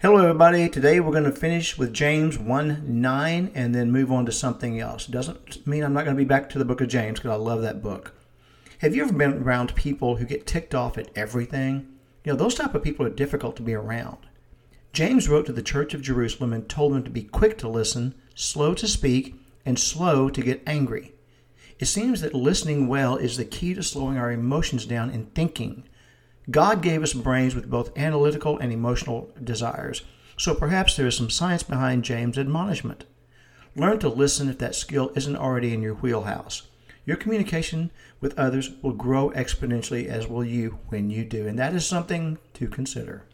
Hello, everybody. Today we're going to finish with James 1 9 and then move on to something else. Doesn't mean I'm not going to be back to the book of James because I love that book. Have you ever been around people who get ticked off at everything? You know, those type of people are difficult to be around. James wrote to the church of Jerusalem and told them to be quick to listen, slow to speak, and slow to get angry. It seems that listening well is the key to slowing our emotions down and thinking. God gave us brains with both analytical and emotional desires, so perhaps there is some science behind James' admonishment. Learn to listen if that skill isn't already in your wheelhouse. Your communication with others will grow exponentially, as will you when you do, and that is something to consider.